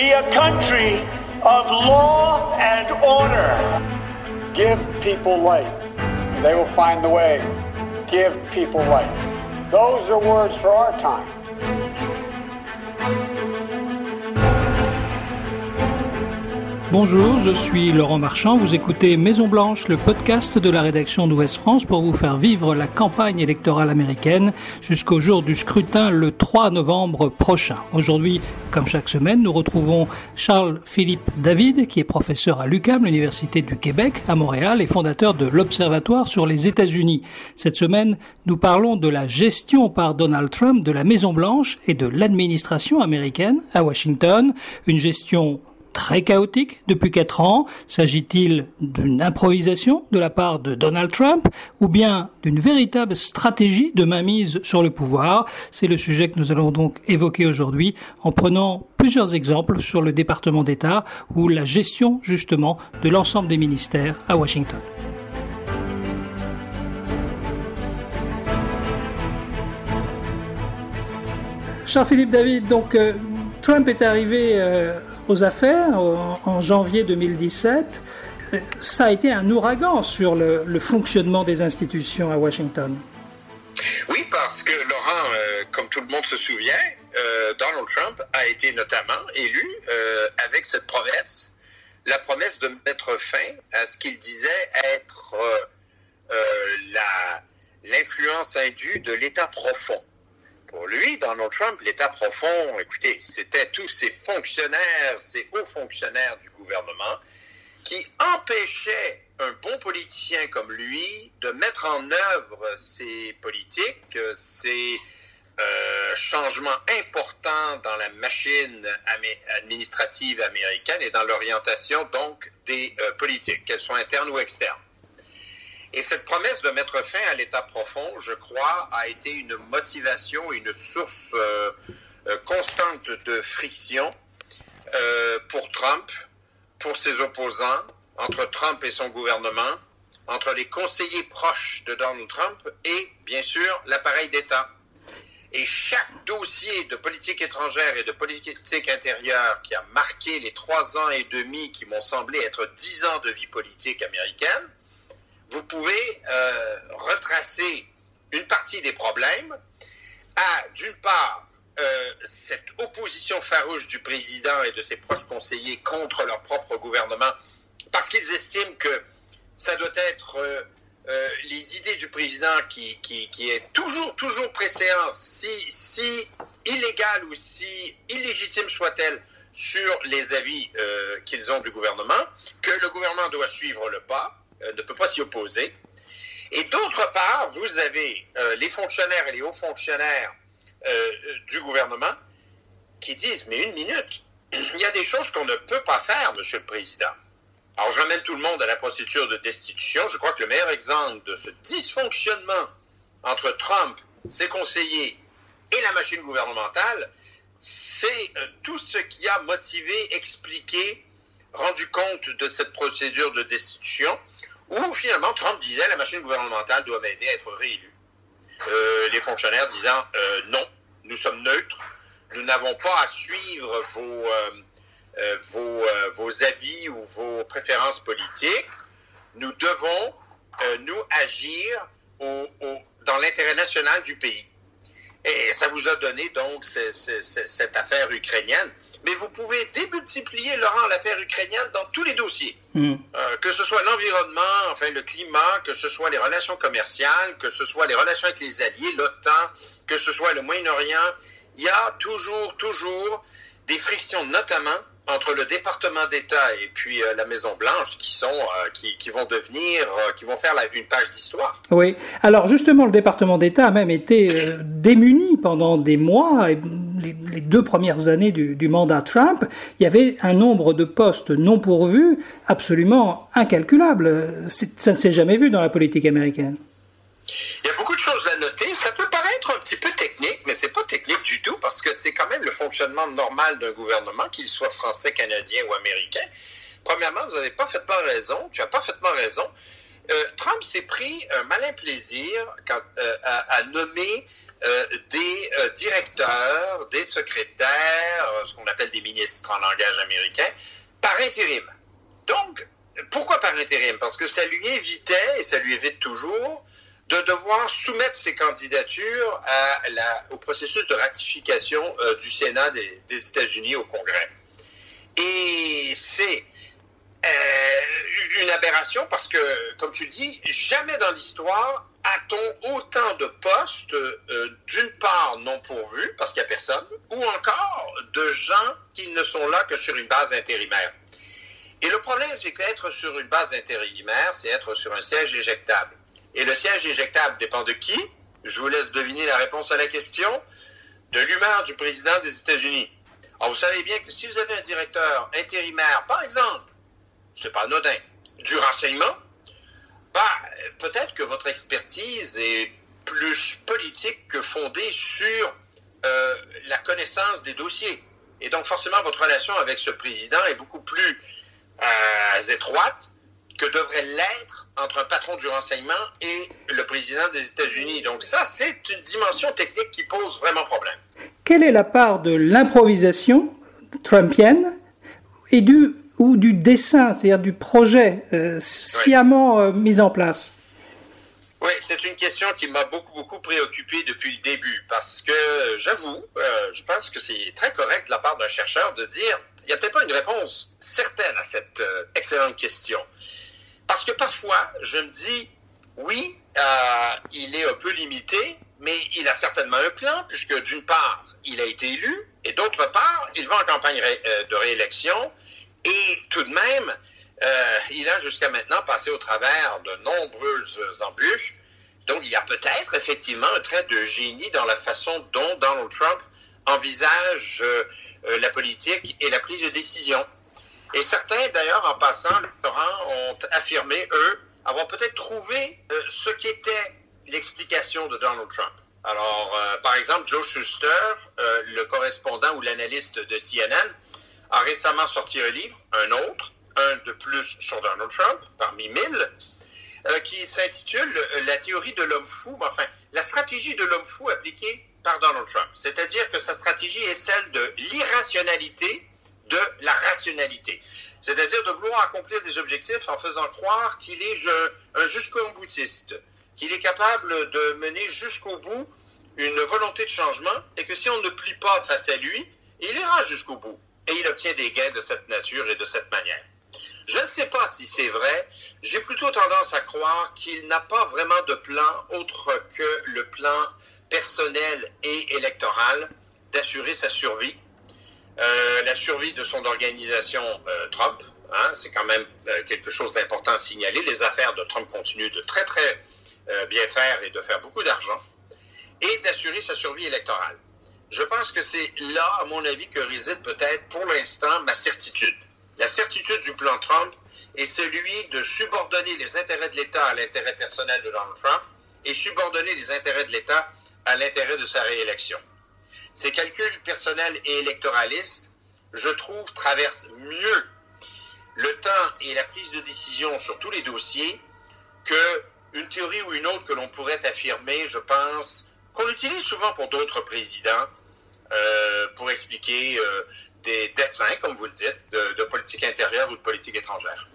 be a country of law and order. Give people light. and They will find the way. Give people light. Those are words for our time. Bonjour, je suis Laurent Marchand. Vous écoutez Maison Blanche, le podcast de la rédaction d'Ouest France pour vous faire vivre la campagne électorale américaine jusqu'au jour du scrutin le 3 novembre prochain. Aujourd'hui, comme chaque semaine, nous retrouvons Charles-Philippe David, qui est professeur à l'UQAM, l'Université du Québec, à Montréal, et fondateur de l'Observatoire sur les États-Unis. Cette semaine, nous parlons de la gestion par Donald Trump de la Maison Blanche et de l'administration américaine à Washington, une gestion très chaotique depuis quatre ans S'agit-il d'une improvisation de la part de Donald Trump ou bien d'une véritable stratégie de mainmise sur le pouvoir? C'est le sujet que nous allons donc évoquer aujourd'hui en prenant plusieurs exemples sur le département d'État ou la gestion justement de l'ensemble des ministères à Washington. Jean-Philippe David, donc euh, Trump est arrivé euh, aux affaires en, janvier 2017, ça a été un ouragan sur le, fonctionnement des institutions à Washington. Oui, parce que Laurent, euh, comme tout le monde se souvient, euh, Donald Trump a été notamment élu euh, avec cette promesse, la promesse de mettre fin à ce qu'il disait être l'influence indue de l'État profond. Pour lui, Donald Trump, l'État profond, écoutez, c'était tous ces fonctionnaires, ces hauts fonctionnaires du gouvernement qui empêchaient un bon politicien comme lui de mettre en œuvre ses politiques, ses euh, changements importants dans la machine administrative américaine et dans l'orientation donc des euh, politiques, qu'elles soient internes ou externes. Et cette promesse de mettre fin à l'état profond, je crois, a été une motivation, une source euh, euh, constante de friction euh, pour Trump, pour ses opposants, entre Trump et son gouvernement, entre les conseillers proches de Donald Trump et, bien sûr, l'appareil d'État. Et chaque dossier de politique étrangère et de politique intérieure qui a marqué les trois ans et demi qui m'ont semblé être dix ans de vie politique américaine, vous pouvez euh, retracer une partie des problèmes à, d'une part, euh, cette opposition farouche du président et de ses proches conseillers contre leur propre gouvernement, parce qu'ils estiment que ça doit être euh, les idées du président qui, qui, est toujours, toujours préséance, si, si illégale ou si illégitime soit-elle, sur les avis qu'ils ont du gouvernement, que le gouvernement doit suivre le pas, ne peut pas s'y opposer. Et d'autre part, vous avez euh, les fonctionnaires et les hauts fonctionnaires euh, du gouvernement qui disent, mais une minute, il y a des choses qu'on ne peut pas faire, Monsieur le Président. Alors, je ramène tout le monde à la procédure de destitution. Je crois que le meilleur exemple de ce dysfonctionnement entre Trump, ses conseillers et la machine gouvernementale, c'est tout ce qui a motivé, expliqué, rendu compte de cette procédure de destitution où finalement Trump disait la machine gouvernementale doit m'aider à être réélu. Euh, les fonctionnaires disant euh, non, nous sommes neutres, nous n'avons pas à suivre vos, euh, vos, avis ou vos préférences politiques, nous devons nous agir dans l'intérêt national du pays. Et ça vous a donné donc cette affaire ukrainienne mais vous pouvez démultiplier, Laurent, l'affaire ukrainienne dans tous les dossiers. Hmm. Euh, que ce soit l'environnement, enfin le climat, que ce soit les relations commerciales, que ce soit les relations avec les alliés, l'OTAN, que ce soit le Moyen-Orient, il y a toujours, toujours des frictions, notamment entre le département d'État et puis euh, la Maison Blanche qui sont euh, qui, qui, vont devenir qui vont faire une page d'histoire. Oui. Alors justement le département d'État a même été démuni pendant des mois les, deux premières années du, mandat Trump, il y avait un nombre de postes non pourvus absolument incalculable. Ça ne s'est jamais vu dans la politique américaine. Il y a beaucoup de choses à noter. Ça peut mais c'est pas technique du tout parce que c'est quand même le fonctionnement normal d'un gouvernement, qu'il soit français, canadien ou américain. Premièrement, vous n'avez parfaitement raison. Tu as parfaitement raison. Euh, Trump s'est pris un malin plaisir euh, à, nommer des directeurs, des secrétaires, ce qu'on appelle des ministres en langage américain, par intérim. Donc, pourquoi par intérim? Parce que ça lui évitait, et ça lui évite toujours, de devoir soumettre ses candidatures au processus de ratification euh, du Sénat des, des États-Unis au Congrès. Et c'est euh, une aberration parce que, comme tu dis, jamais dans l'histoire a-t-on autant de postes, euh, d'une part non pourvus, parce qu'il n'y a personne, ou encore de gens qui ne sont là que sur une base intérimaire. Et le problème, c'est qu'être sur une base intérimaire, c'est être sur un siège éjectable. Et le siège éjectable dépend de qui? Je vous laisse deviner la réponse à la question. De l'humeur du président des États-Unis. Alors, vous savez bien que si vous avez un directeur intérimaire, par exemple, c'est pas anodin, du renseignement, bah, peut-être que votre expertise est plus politique que fondée sur euh, la connaissance des dossiers. Et donc, forcément, votre relation avec ce président est beaucoup plus euh, étroite que devrait l'être entre un patron du renseignement et le président des États-Unis. Donc ça, c'est une dimension technique qui pose vraiment problème. Quelle est la part de l'improvisation trumpienne et du ou du dessin, c'est-à-dire du projet euh, sciemment euh, mis en place? Oui, c'est une question qui m'a beaucoup, beaucoup préoccupé depuis le début parce que j'avoue, euh, je pense que c'est très correct de la part d'un chercheur de dire il n'y a peut-être pas une réponse certaine à cette euh, excellente question. Parce que parfois, je me dis, oui, euh, il est un peu limité, mais il a certainement un plan, puisque d'une part, il a été élu, et d'autre part, il va en campagne euh, de réélection, et tout de même, euh, il a jusqu'à maintenant passé au travers de nombreuses embûches. Donc, il y a peut-être effectivement un trait de génie dans la façon dont Donald Trump envisage la politique et la prise de décision. Et certains, d'ailleurs, en passant, Laurent, ont affirmé, eux, avoir peut-être trouvé euh, ce qu'était l'explication de Donald Trump. Alors, euh, par exemple, Joe Schuster, euh, le correspondant ou l'analyste de CNN, a récemment sorti un livre, un autre, un de plus sur Donald Trump, parmi mille, qui s'intitule La théorie de l'homme fou, enfin, la stratégie de l'homme fou appliquée par Donald Trump. C'est-à-dire que sa stratégie est celle de l'irrationalité de la rationalité. C'est-à-dire de vouloir accomplir des objectifs en faisant croire qu'il est un jusqu'au boutiste, qu'il est capable de mener jusqu'au bout une volonté de changement et que si on ne plie pas face à lui, il ira jusqu'au bout et il obtient des gains de cette nature et de cette manière. Je ne sais pas si c'est vrai. J'ai plutôt tendance à croire qu'il n'a pas vraiment de plan autre que le plan personnel et électoral d'assurer sa survie euh, la survie de son organisation euh, Trump. Hein, c'est quand même euh, quelque chose d'important à signaler. Les affaires de Trump continuent de très, très bien faire et de faire beaucoup d'argent. Et d'assurer sa survie électorale. Je pense que c'est là, à mon avis, que réside peut-être pour l'instant ma certitude. La certitude du plan Trump est celui de subordonner les intérêts de l'État à l'intérêt personnel de Donald Trump et subordonner les intérêts de l'État à l'intérêt de sa réélection. Ces calculs personnels et électoralistes, je trouve, traversent mieux le temps et la prise de décision sur tous les dossiers que une théorie ou une autre que l'on pourrait affirmer, je pense, qu'on utilise souvent pour d'autres présidents euh, pour expliquer euh, des dessins, comme vous le dites, de politique intérieure ou de politique étrangère.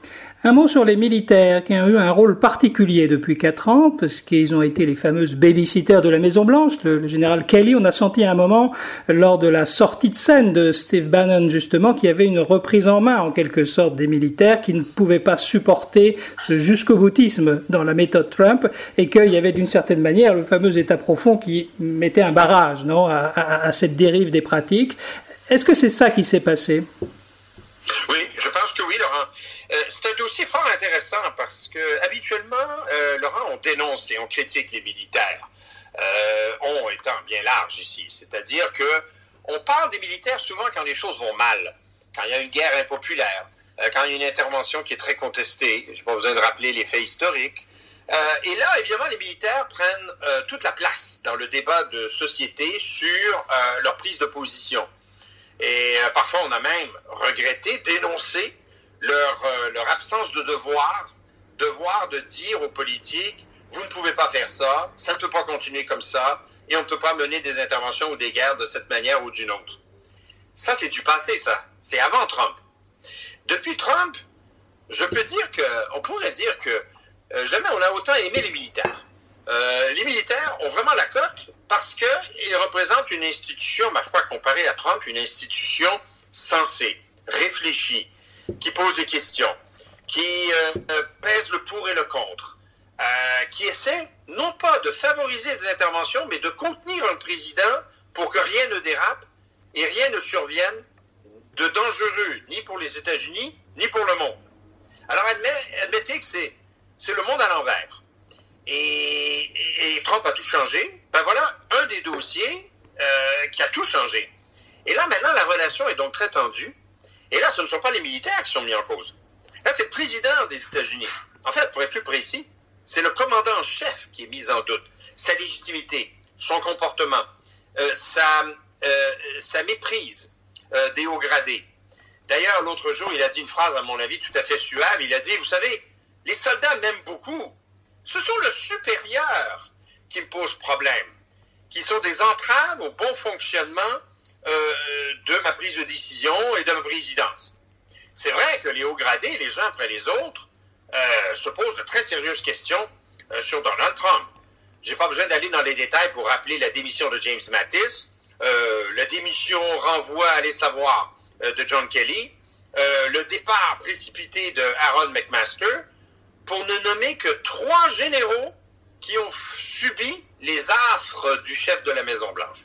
Un mot sur les militaires qui ont eu un rôle particulier depuis quatre ans, parce qu'ils ont été les fameuses babysitters de la Maison Blanche. Le, général Kelly, on a senti à un moment, lors de la sortie de scène de Steve Bannon, justement, qu'il y avait une reprise en main, en quelque sorte, des militaires qui ne pouvaient pas supporter ce jusqu'au boutisme dans la méthode Trump, et qu'il y avait d'une certaine manière le fameux État profond qui mettait un barrage, non, à, cette dérive des pratiques. Est-ce que c'est ça qui s'est passé? Oui, que oui, Laurent. Euh, c'est un dossier fort intéressant parce que habituellement, euh, Laurent, on dénonce et on critique les militaires. Euh, on étant bien large ici, c'est-à-dire que on parle des militaires souvent quand les choses vont mal, quand il y a une guerre impopulaire, euh, quand il y a une intervention qui est très contestée. Je n'ai pas besoin de rappeler les faits historiques. Euh, et là, évidemment, les militaires prennent toute la place dans le débat de société sur leur prise de position. Et parfois, on a même regretté, dénoncé leur, euh, leur absence de devoir, devoir de dire aux politiques, vous ne pouvez pas faire ça, ça ne peut pas continuer comme ça, et on ne peut pas mener des interventions ou des guerres de cette manière ou d'une autre. Ça, c'est du passé, ça. C'est avant Trump. Depuis Trump, je peux dire que, on pourrait dire que euh, jamais on a autant aimé les militaires. Euh, les militaires ont vraiment la cote parce qu'ils représentent une institution, ma foi, comparée à Trump, une institution sensée, réfléchie, qui pose des questions, qui euh, pèse le pour et le contre, qui essaie non pas de favoriser des interventions, mais de contenir un président pour que rien ne dérape et rien ne survienne de dangereux, ni pour les États-Unis, ni pour le monde. Alors admettez que c'est, c'est le monde à l'envers. Et, Trump a tout changé. Ben voilà un des dossiers euh, qui a tout changé. Et là, maintenant, la relation est donc très tendue. Et là, ce ne sont pas les militaires qui sont mis en cause. Là, c'est le président des États-Unis. En fait, pour être plus précis, c'est le commandant en chef qui est mis en doute. Sa légitimité, son comportement, euh, sa, euh, sa méprise euh, des hauts gradés. D'ailleurs, l'autre jour, il a dit une phrase, à mon avis, tout à fait suave. Il a dit, vous savez, les soldats m'aiment beaucoup. Ce sont le supérieur qui me pose problème, qui sont des entraves au bon fonctionnement de ma prise de décision et de ma présidence. C'est vrai que les hauts gradés, les uns après les autres, euh, se pose de très sérieuses questions euh, sur Donald Trump. J'ai pas besoin d'aller dans les détails pour rappeler la démission de James Mattis, euh, la démission renvoi, allez savoir, de John Kelly, le départ précipité de Aaron McMaster, pour ne nommer que trois généraux qui ont subi les affres du chef de la Maison-Blanche.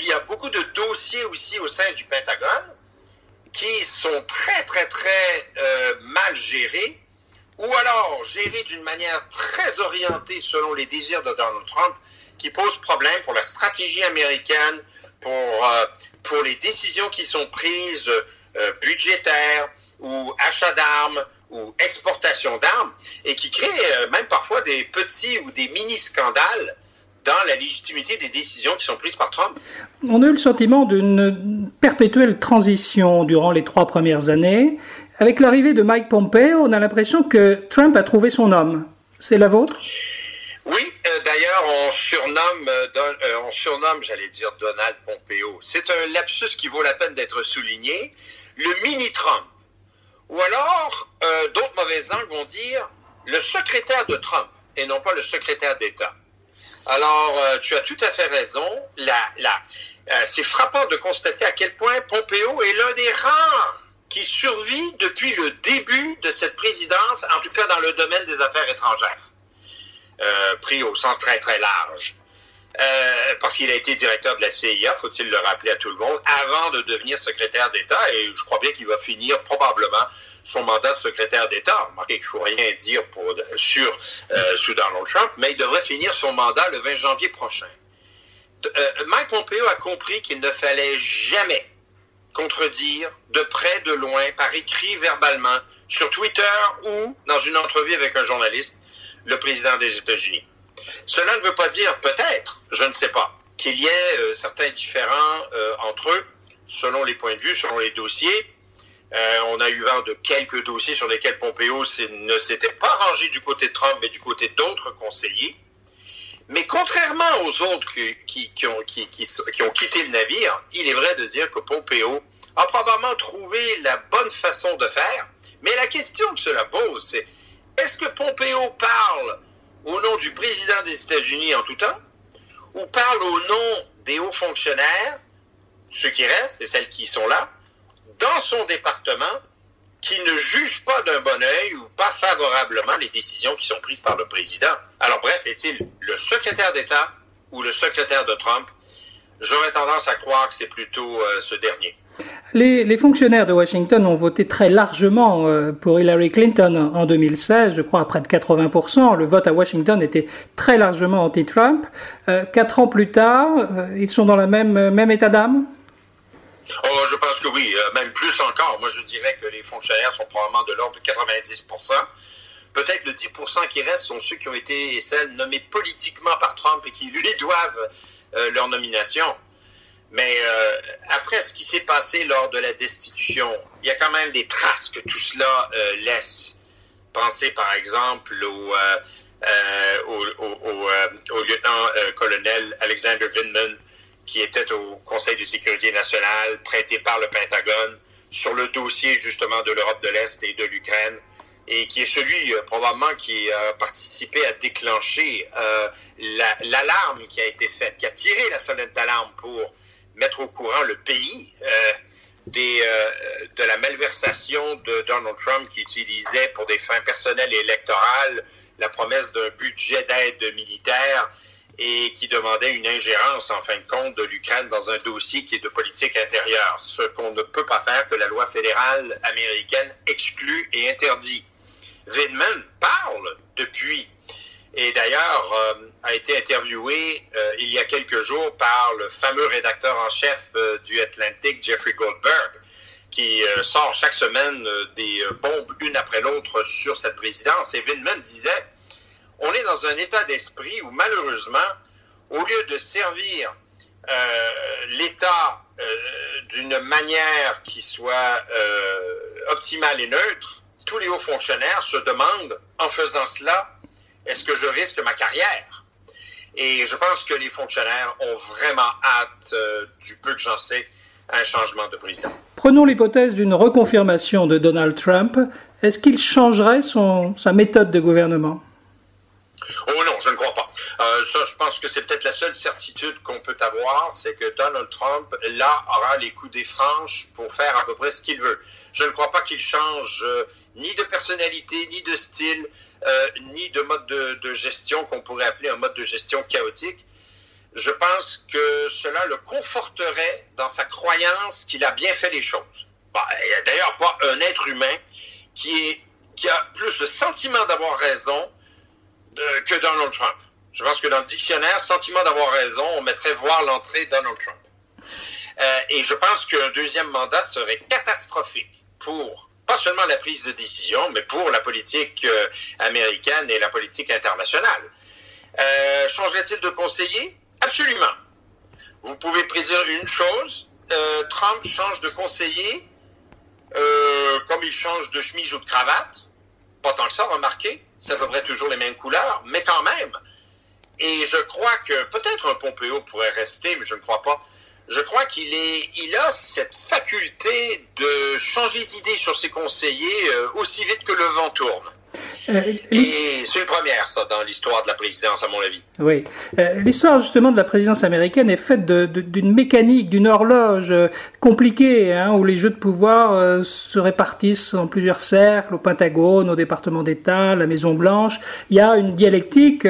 Il y a beaucoup de dossiers aussi au sein du Pentagone qui sont très, très, très euh, mal gérés, ou alors gérés d'une manière très orientée selon les désirs de Donald Trump, qui posent problème pour la stratégie américaine, pour, euh, pour les décisions qui sont prises euh, budgétaires ou achats d'armes ou exportation d'armes, et qui créent même parfois des petits ou des mini-scandales dans la légitimité des décisions qui sont prises par Trump. On a eu le sentiment d'une perpétuelle transition durant les trois premières années. Avec l'arrivée de Mike Pompeo, on a l'impression que Trump a trouvé son homme. C'est la vôtre? Oui, euh, d'ailleurs, on surnomme, euh, euh, on surnomme, j'allais dire, Donald Pompeo. C'est un lapsus qui vaut la peine d'être souligné. Le mini-Trump. Ou alors, d'autres mauvaises langues vont dire le secrétaire de Trump et non pas le secrétaire d'État. Alors, euh, tu as tout à fait raison. La, euh, c'est frappant de constater à quel point Pompeo est l'un des rares qui survit depuis le début de cette présidence, en tout cas dans le domaine des affaires étrangères, euh, pris au sens très très large. parce qu'il a été directeur de la CIA, faut-il le rappeler à tout le monde, avant de devenir secrétaire d'État, et je crois bien qu'il va finir probablement son mandat de secrétaire d'État. Remarquez qu'il ne faut rien dire pour, sur, euh, Donald Trump, mais il devrait finir son mandat le 20 janvier prochain. Euh, Mike Pompeo a compris qu'il ne fallait jamais contredire de près, de loin, par écrit, verbalement, sur Twitter ou dans une entrevue avec un journaliste, le président des États-Unis. Cela ne veut pas dire peut-être, je ne sais pas, qu'il y ait euh, certains différents entre eux, selon les points de vue, selon les dossiers, euh, on a eu vent de quelques dossiers sur lesquels Pompeo ne s'était pas rangé du côté de Trump, mais du côté d'autres conseillers. Mais contrairement aux autres qui, ont, quitté le navire, il est vrai de dire que Pompeo a probablement trouvé la bonne façon de faire. Mais la question que cela pose, c'est est-ce que Pompeo parle au nom du président des États-Unis en tout temps, ou parle au nom des hauts fonctionnaires, ceux qui restent et celles qui sont là, dans son département qui ne juge pas d'un bon oeil ou pas favorablement les décisions qui sont prises par le président. Alors bref, est-il le secrétaire d'État ou le secrétaire de Trump? J'aurais tendance à croire que c'est plutôt euh, ce dernier. Les, fonctionnaires de Washington ont voté très largement euh, pour Hillary Clinton en 2016, je crois à près de 80%. Le vote à Washington était très largement anti-Trump. Euh, quatre ans plus tard, ils sont dans le même, même état d'âme? Je pense que oui, euh, même plus encore. Moi, je dirais que les fonctionnaires sont probablement de l'ordre de 90 Peut-être le 10 qui reste sont ceux qui ont été et celles nommés politiquement par Trump et qui lui doivent euh, leur nomination. Mais euh, après ce qui s'est passé lors de la destitution, il y a quand même des traces que tout cela laisse. Pensez par exemple au, au, lieutenant-colonel Alexander Vindman, qui était au Conseil de sécurité nationale, prêté par le Pentagone, sur le dossier justement de l'Europe de l'Est et de l'Ukraine, et qui est celui probablement qui a participé à déclencher l'alarme qui a été faite, qui a tiré la sonnette d'alarme pour mettre au courant le pays des, euh, de la malversation de Donald Trump qui utilisait pour des fins personnelles et électorales la promesse d'un budget d'aide militaire et qui demandait une ingérence, en fin de compte, de l'Ukraine dans un dossier qui est de politique intérieure, ce qu'on ne peut pas faire que la loi fédérale américaine exclut et interdit. Vindman parle depuis et d'ailleurs euh, a été interviewé euh, il y a quelques jours par le fameux rédacteur en chef euh, du Atlantic, Jeffrey Goldberg, qui sort chaque semaine des bombes une après l'autre sur cette présidence. Et Vindman disait, on est dans un état d'esprit où malheureusement, au lieu de servir l'État d'une manière qui soit optimale et neutre, tous les hauts fonctionnaires se demandent, en faisant cela, est-ce que je risque ma carrière? Et je pense que les fonctionnaires ont vraiment hâte, euh, du peu que j'en sais, à un changement de président. Prenons l'hypothèse d'une reconfirmation de Donald Trump. Est-ce qu'il changerait son, sa méthode de gouvernement? Oh non, je ne crois pas. Euh, ça, je pense que c'est peut-être la seule certitude qu'on peut avoir, c'est que Donald Trump, là, aura les coups des franches pour faire à peu près ce qu'il veut. Je ne crois pas qu'il change euh, ni de personnalité, ni de style, euh, ni de mode de, gestion qu'on pourrait appeler un mode de gestion chaotique. Je pense que cela le conforterait dans sa croyance qu'il a bien fait les choses. Bah, il n'y a d'ailleurs pas un être humain qui a plus le sentiment d'avoir raison que Donald Trump. Je pense que dans le dictionnaire, sentiment d'avoir raison, on mettrait voir l'entrée Donald Trump. Euh, et je pense qu'un deuxième mandat serait catastrophique pour pas seulement la prise de décision, mais pour la politique euh, américaine et la politique internationale. Euh, changerait-il de conseiller? Absolument. Vous pouvez prédire une chose, euh, Trump change de conseiller comme il change de chemise ou de cravate. Pas tant que ça, remarquez. C'est à peu toujours les mêmes couleurs, mais quand même. Et je crois que peut-être un Pompeo pourrait rester, mais je ne crois pas je crois qu'il est, il a cette faculté de changer d'idée sur ses conseillers euh, aussi vite que le vent tourne. Euh, Et c'est une première, ça, dans l'histoire de la présidence, à mon avis. Oui. Euh, l'histoire, justement, de la présidence américaine est faite d'une mécanique, d'une horloge euh, compliquée, hein, où les jeux de pouvoir se répartissent en plusieurs cercles, au Pentagone, au département d'État, la Maison-Blanche. Il y a une dialectique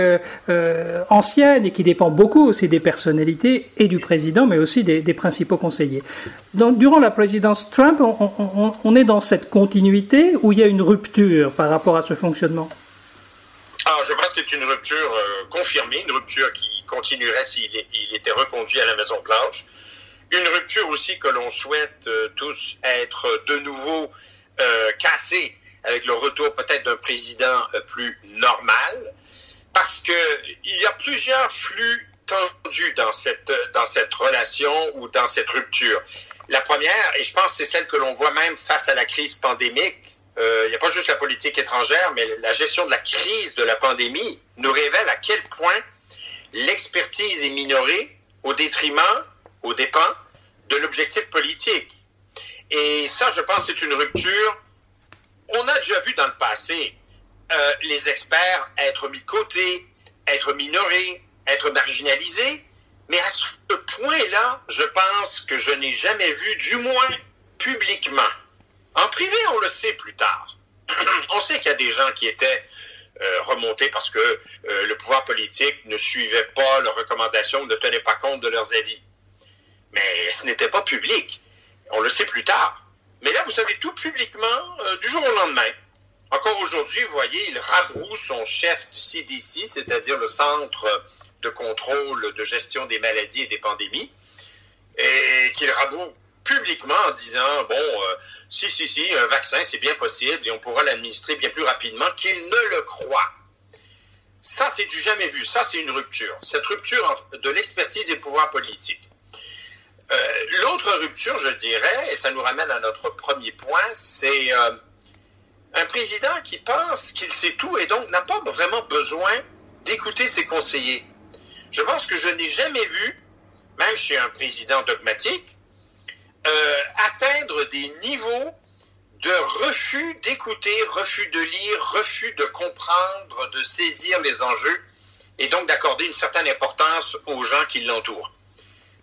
ancienne et qui dépend beaucoup aussi des personnalités et du président, mais aussi des, des principaux conseillers. Donc, durant la présidence Trump, on, on, on est dans cette continuité où il y a une rupture par rapport à ce fonctionnement Alors, je pense que c'est une rupture euh, confirmée, une rupture qui continuerait s'il il était reconduit à la Maison-Blanche. Une rupture aussi que l'on souhaite euh, tous être de nouveau euh, cassée avec le retour peut-être d'un président plus normal, parce que il y a plusieurs flux tendus dans cette, dans cette relation ou dans cette rupture. La première, et je pense que c'est celle que l'on voit même face à la crise pandémique, il n'y a pas juste la politique étrangère, mais la gestion de la crise de la pandémie nous révèle à quel point l'expertise est minorée au détriment, au dépens de l'objectif politique. Et ça, je pense, c'est une rupture. On a déjà vu dans le passé euh, les experts être mis de côté, être minorés, être marginalisés. Mais à ce point-là, je pense que je n'ai jamais vu, du moins publiquement, en privé, on le sait plus tard. on sait qu'il y a des gens qui étaient euh, remontés parce que euh, le pouvoir politique ne suivait pas leurs recommandations, ne tenait pas compte de leurs avis. Mais ce n'était pas public. On le sait plus tard. Mais là, vous savez tout publiquement euh, du jour au lendemain. Encore aujourd'hui, vous voyez, il rabroue son chef du CDC, c'est-à-dire le Centre de contrôle de gestion des maladies et des pandémies, et qu'il rabroue publiquement en disant, bon, si, si, si, un vaccin, c'est bien possible et on pourra l'administrer bien plus rapidement qu'il ne le croit. Ça, c'est du jamais vu. Ça, c'est une rupture. Cette rupture de l'expertise et pouvoir politique. Euh, l'autre rupture, je dirais, et ça nous ramène à notre premier point, c'est euh, un président qui pense qu'il sait tout et donc n'a pas vraiment besoin d'écouter ses conseillers. Je pense que je n'ai jamais vu, même chez un président dogmatique, euh, atteindre des niveaux de refus d'écouter, refus de lire, refus de comprendre, de saisir les enjeux et donc d'accorder une certaine importance aux gens qui l'entourent.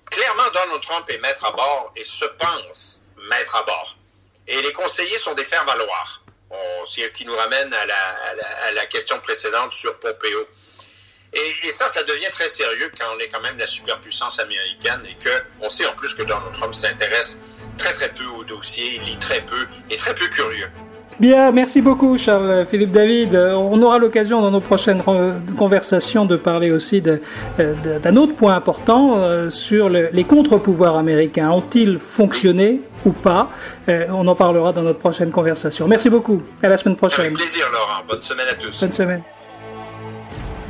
Clairement, Donald Trump est maître à bord et se pense maître à bord. Et les conseillers sont des faire-valoir. Qui nous ramène à, la, à la, question précédente sur Pompeo. Et, et, ça, ça devient très sérieux quand on est quand même la superpuissance américaine et que on sait en plus que Donald Trump s'intéresse très très peu au dossier, lit très peu, est très peu curieux. Bien, merci beaucoup Charles Philippe David. On aura l'occasion dans nos prochaines conversations de parler aussi d'un autre point important euh, sur le, les contre-pouvoirs américains. Ont-ils fonctionné ou pas? Euh, On en parlera dans notre prochaine conversation. Merci beaucoup. À la semaine prochaine. Avec plaisir Laurent. Bonne semaine à tous. Bonne semaine.